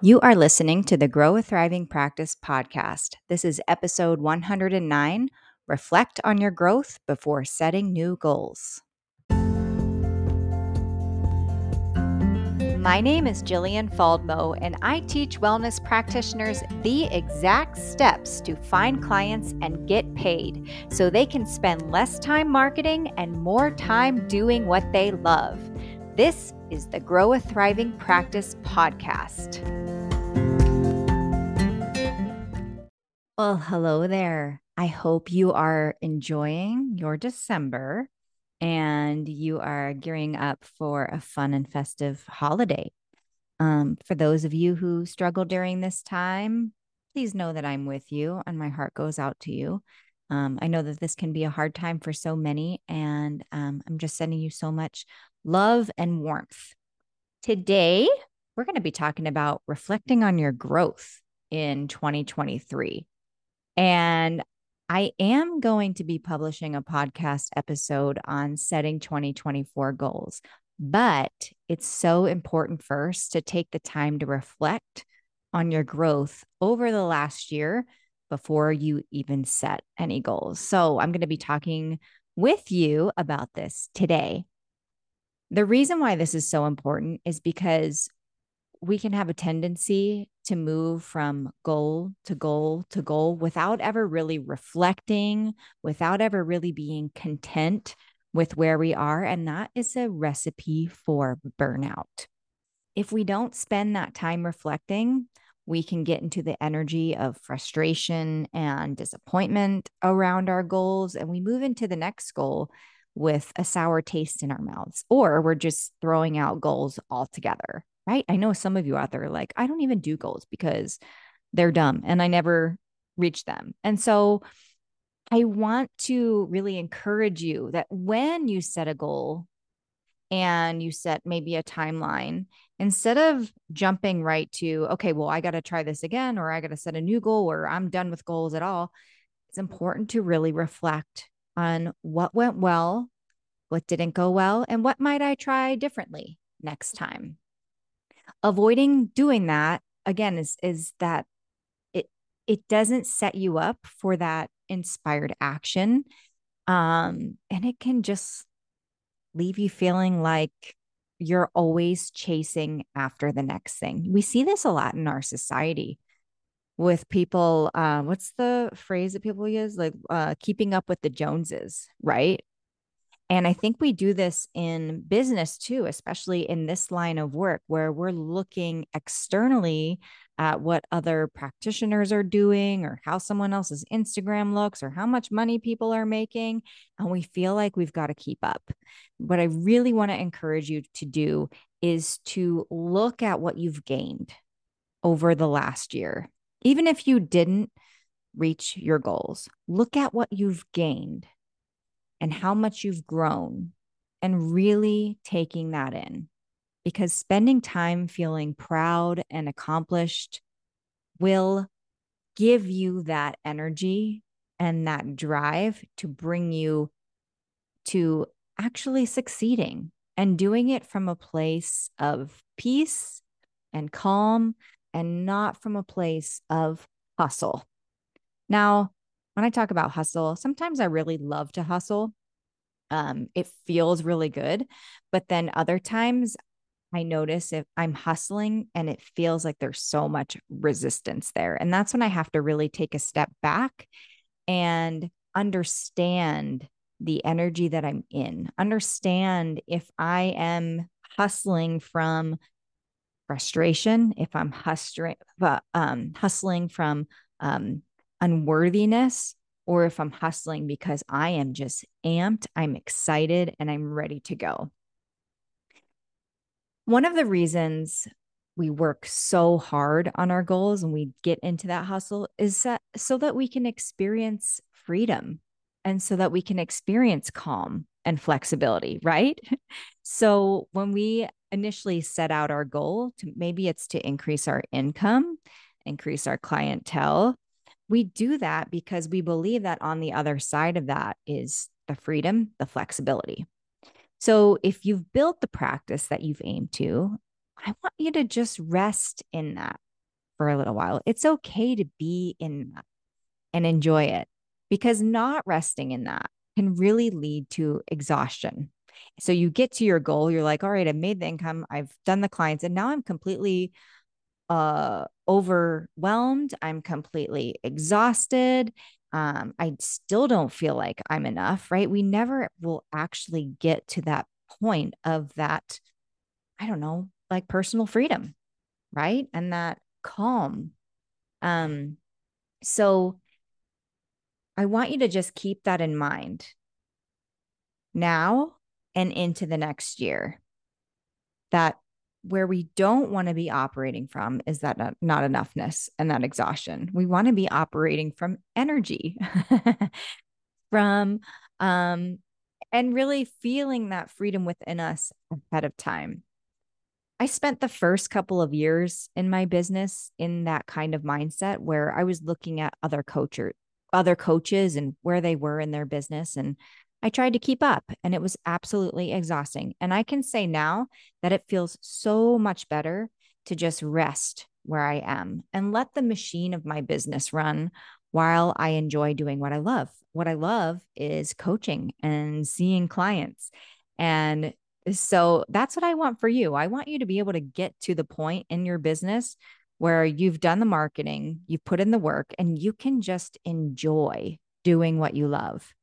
You are listening to the Grow a Thriving Practice podcast. This is episode 109 Reflect on Your Growth Before Setting New Goals. My name is Jillian Faldmo, and I teach wellness practitioners the exact steps to find clients and get paid so they can spend less time marketing and more time doing what they love. This is the Grow a Thriving Practice podcast. Well, hello there. I hope you are enjoying your December and you are gearing up for a fun and festive holiday. Um, for those of you who struggle during this time, please know that I'm with you and my heart goes out to you. Um, I know that this can be a hard time for so many, and um, I'm just sending you so much love and warmth. Today, we're going to be talking about reflecting on your growth in 2023. And I am going to be publishing a podcast episode on setting 2024 goals, but it's so important first to take the time to reflect on your growth over the last year before you even set any goals. So I'm going to be talking with you about this today. The reason why this is so important is because we can have a tendency to move from goal to goal to goal without ever really reflecting, without ever really being content with where we are. And that is a recipe for burnout. If we don't spend that time reflecting, we can get into the energy of frustration and disappointment around our goals, and we move into the next goal with a sour taste in our mouths, or we're just throwing out goals altogether right? I know some of you out there are like, I don't even do goals because they're dumb and I never reach them. And so I want to really encourage you that when you set a goal and you set maybe a timeline, instead of jumping right to, okay, well, I got to try this again, or I got to set a new goal, or I'm done with goals at all, it's important to really reflect on what went well, what didn't go well, and what might I try differently next time. Avoiding doing that again is is that it it doesn't set you up for that inspired action um and it can just leave you feeling like you're always chasing after the next thing. We see this a lot in our society with people uh, what's the phrase that people use like uh, keeping up with the joneses right and I think we do this in business too, especially in this line of work where we're looking externally at what other practitioners are doing or how someone else's Instagram looks or how much money people are making. And we feel like we've got to keep up. What I really want to encourage you to do is to look at what you've gained over the last year. Even if you didn't reach your goals, look at what you've gained and how much you've grown and really taking that in. Because spending time feeling proud and accomplished will give you that energy and that drive to bring you to actually succeeding and doing it from a place of peace and calm and not from a place of hustle. Now, when I talk about hustle, sometimes I really love to hustle. Um, it feels really good. But then other times I notice if I'm hustling and it feels like there's so much resistance there. And that's when I have to really take a step back and understand the energy that I'm in, understand if I am hustling from frustration, if I'm hustling, um, hustling from um, unworthiness or if I'm hustling because I am just amped, I'm excited, and I'm ready to go. One of the reasons we work so hard on our goals and we get into that hustle is that so that we can experience freedom and so that we can experience calm and flexibility, right? So when we initially set out our goal to maybe it's to increase our income, increase our clientele, we do that because we believe that on the other side of that is the freedom, the flexibility. So if you've built the practice that you've aimed to, I want you to just rest in that. for a little while. It's okay to be in that and enjoy it because not resting in that can really lead to exhaustion. So you get to your goal, you're like, all right, I've made the income, I've done the clients, and now I'm completely uh overwhelmed, I'm completely exhausted. Um, I still don't feel like I'm enough, right? We never will actually get to that point of that, I don't know, like personal freedom, right? And that calm. Um, so I want you to just keep that in mind now and into the next year. That where we don't want to be operating from is that not, enoughness and that exhaustion. We want to be operating from energy, from, um, and really feeling that freedom within us ahead of time. I spent the first couple of years in my business in that kind of mindset where I was looking at other coaches, other coaches and where they were in their business and I tried to keep up and it was absolutely exhausting. And I can say now that it feels so much better to just rest where I am and let the machine of my business run while I enjoy doing what I love. What I love is coaching and seeing clients. And so that's what I want for you. I want you to be able to get to the point in your business where you've done the marketing, you've put in the work, and you can just enjoy doing what you love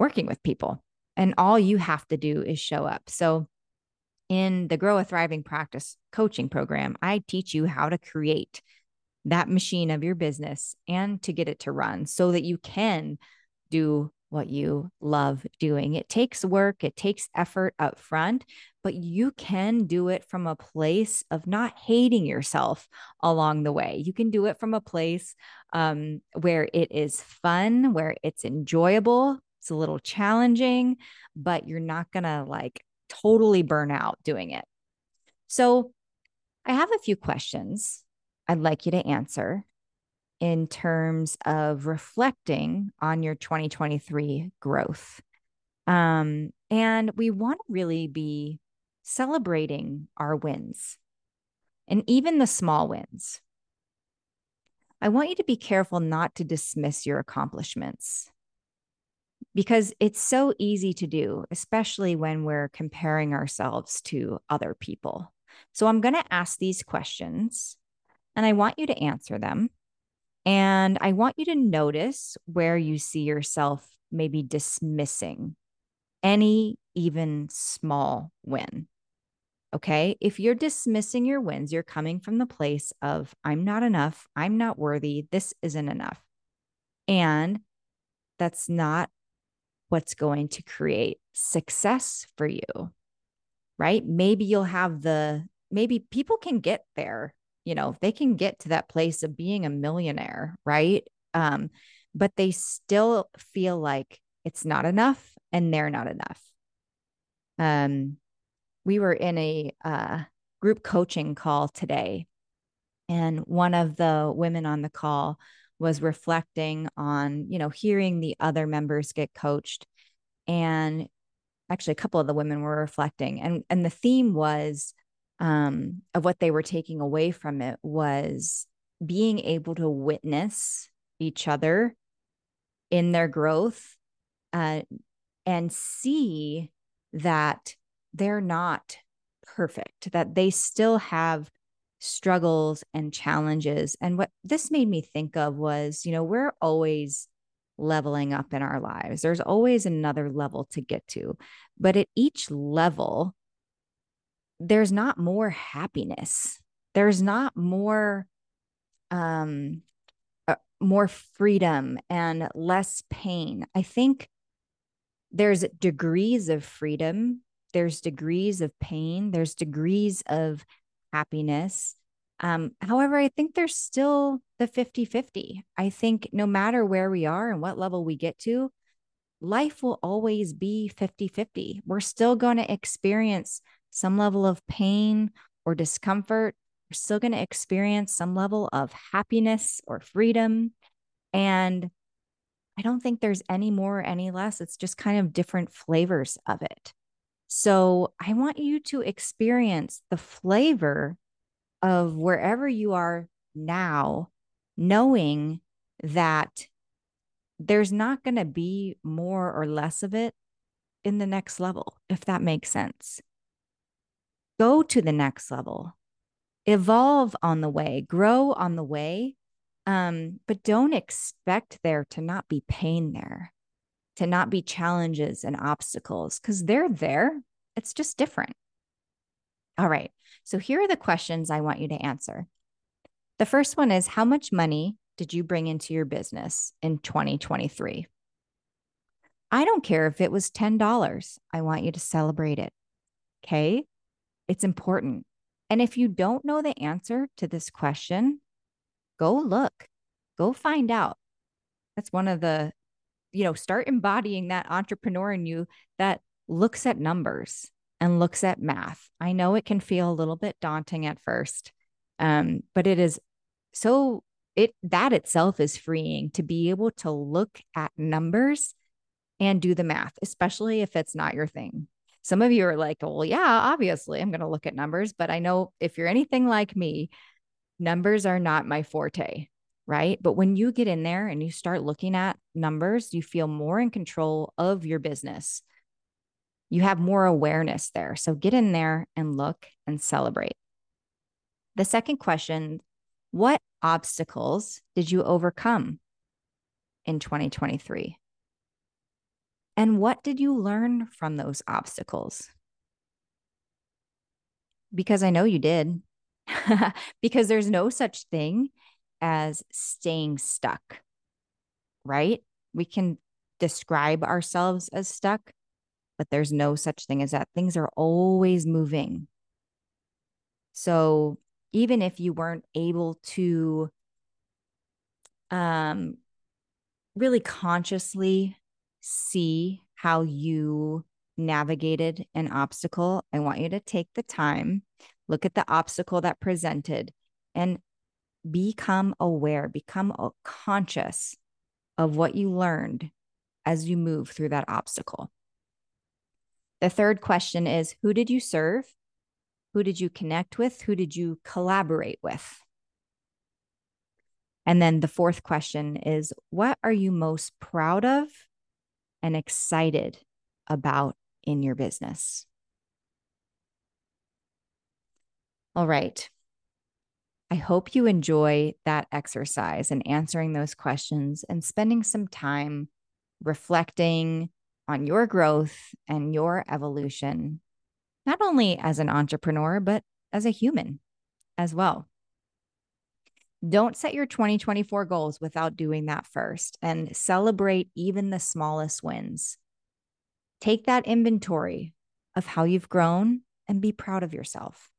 working with people. And all you have to do is show up. So, in the Grow a Thriving Practice coaching program, I teach you how to create that machine of your business and to get it to run so that you can do what you love doing. It takes work, it takes effort up front, but you can do it from a place of not hating yourself along the way. You can do it from a place um, where it is fun, where it's enjoyable, it's a little challenging, but you're not going to like totally burn out doing it. So, I have a few questions I'd like you to answer in terms of reflecting on your 2023 growth. Um, and we want to really be celebrating our wins and even the small wins. I want you to be careful not to dismiss your accomplishments because it's so easy to do, especially when we're comparing ourselves to other people. So I'm going to ask these questions and I want you to answer them. And I want you to notice where you see yourself maybe dismissing any even small win. Okay. If you're dismissing your wins, you're coming from the place of, I'm not enough. I'm not worthy. This isn't enough. And that's not what's going to create success for you, right? Maybe you'll have the, maybe people can get there, you know, they can get to that place of being a millionaire, right? Um, but they still feel like it's not enough and they're not enough. Um, we were in a uh, group coaching call today, and one of the women on the call was reflecting on, you know, hearing the other members get coached. And actually a couple of the women were reflecting and and the theme was um of what they were taking away from it was being able to witness each other in their growth uh, and see that they're not perfect that they still have struggles and challenges. And what this made me think of was, you know, we're always leveling up in our lives. There's always another level to get to. But at each level, there's not more happiness. There's not more um uh, more freedom and less pain. I think there's degrees of freedom, there's degrees of pain, there's degrees of happiness. Um, however, I think there's still the 50 50. I think no matter where we are and what level we get to, life will always be 50 50. We're still going to experience some level of pain or discomfort. We're still going to experience some level of happiness or freedom. And I don't think there's any more or any less. It's just kind of different flavors of it. So I want you to experience the flavor of wherever you are now, knowing that there's not going to be more or less of it in the next level, if that makes sense. Go to the next level, evolve on the way, grow on the way, um, but don't expect there to not be pain there, to not be challenges and obstacles, because they're there. It's just different. All right. So here are the questions I want you to answer. The first one is How much money did you bring into your business in 2023? I don't care if it was $10. I want you to celebrate it. Okay. It's important. And if you don't know the answer to this question, go look, go find out. That's one of the, you know, start embodying that entrepreneur in you that looks at numbers and looks at math. I know it can feel a little bit daunting at first, um, but it is so it that itself is freeing to be able to look at numbers and do the math, especially if it's not your thing. Some of you are like, well, yeah, obviously I'm going to look at numbers, but I know if you're anything like me, numbers are not my forte, right? But when you get in there and you start looking at numbers, you feel more in control of your business. You have more awareness there. So get in there and look and celebrate. The second question What obstacles did you overcome in 2023? And what did you learn from those obstacles? Because I know you did. because there's no such thing as staying stuck, right? We can describe ourselves as stuck, but there's no such thing as that. Things are always moving. So even if you weren't able to um, really consciously see how you navigated an obstacle, I want you to take the time look at the obstacle that presented and become aware, become conscious of what you learned as you move through that obstacle. The third question is Who did you serve? Who did you connect with? Who did you collaborate with? And then the fourth question is What are you most proud of and excited about in your business? All right. I hope you enjoy that exercise and answering those questions and spending some time reflecting on your growth and your evolution, not only as an entrepreneur, but as a human as well. Don't set your 2024 goals without doing that first and celebrate even the smallest wins. Take that inventory of how you've grown and be proud of yourself.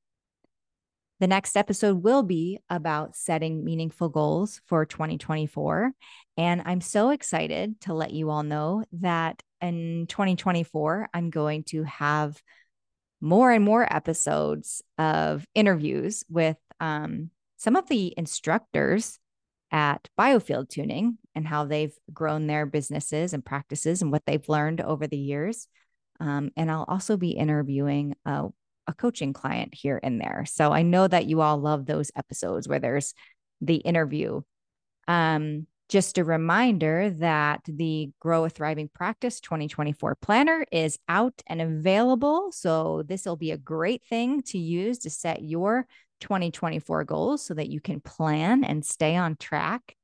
The next episode will be about setting meaningful goals for 2024. And I'm so excited to let you all know that in 2024, I'm going to have more and more episodes of interviews with um, some of the instructors at Biofield Tuning and how they've grown their businesses and practices and what they've learned over the years. Um, and I'll also be interviewing uh, a coaching client here and there. So I know that you all love those episodes where there's the interview. Um, just a reminder that the Grow a Thriving Practice 2024 planner is out and available. So this will be a great thing to use to set your 2024 goals so that you can plan and stay on track.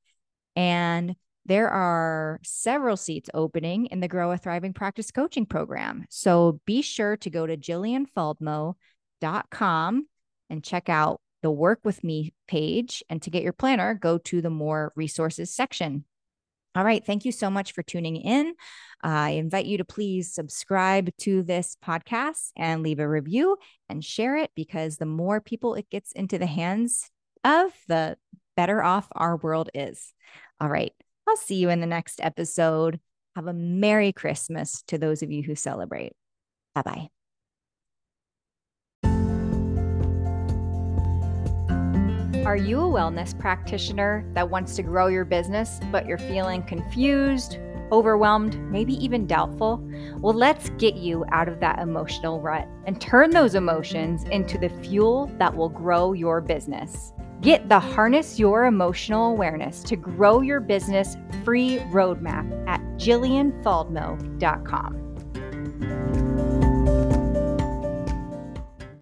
And there are several seats opening in the Grow a Thriving Practice Coaching Program. So be sure to go to jillianfaldmo.com and check out the Work With Me page. And to get your planner, go to the More Resources section. All right. Thank you so much for tuning in. I invite you to please subscribe to this podcast and leave a review and share it because the more people it gets into the hands of, the better off our world is. All right. I'll see you in the next episode. Have a Merry Christmas to those of you who celebrate. Bye bye. Are you a wellness practitioner that wants to grow your business, but you're feeling confused, overwhelmed, maybe even doubtful? Well, let's get you out of that emotional rut and turn those emotions into the fuel that will grow your business. Get the Harness Your Emotional Awareness to Grow Your Business free roadmap at jillianfaldmo.com.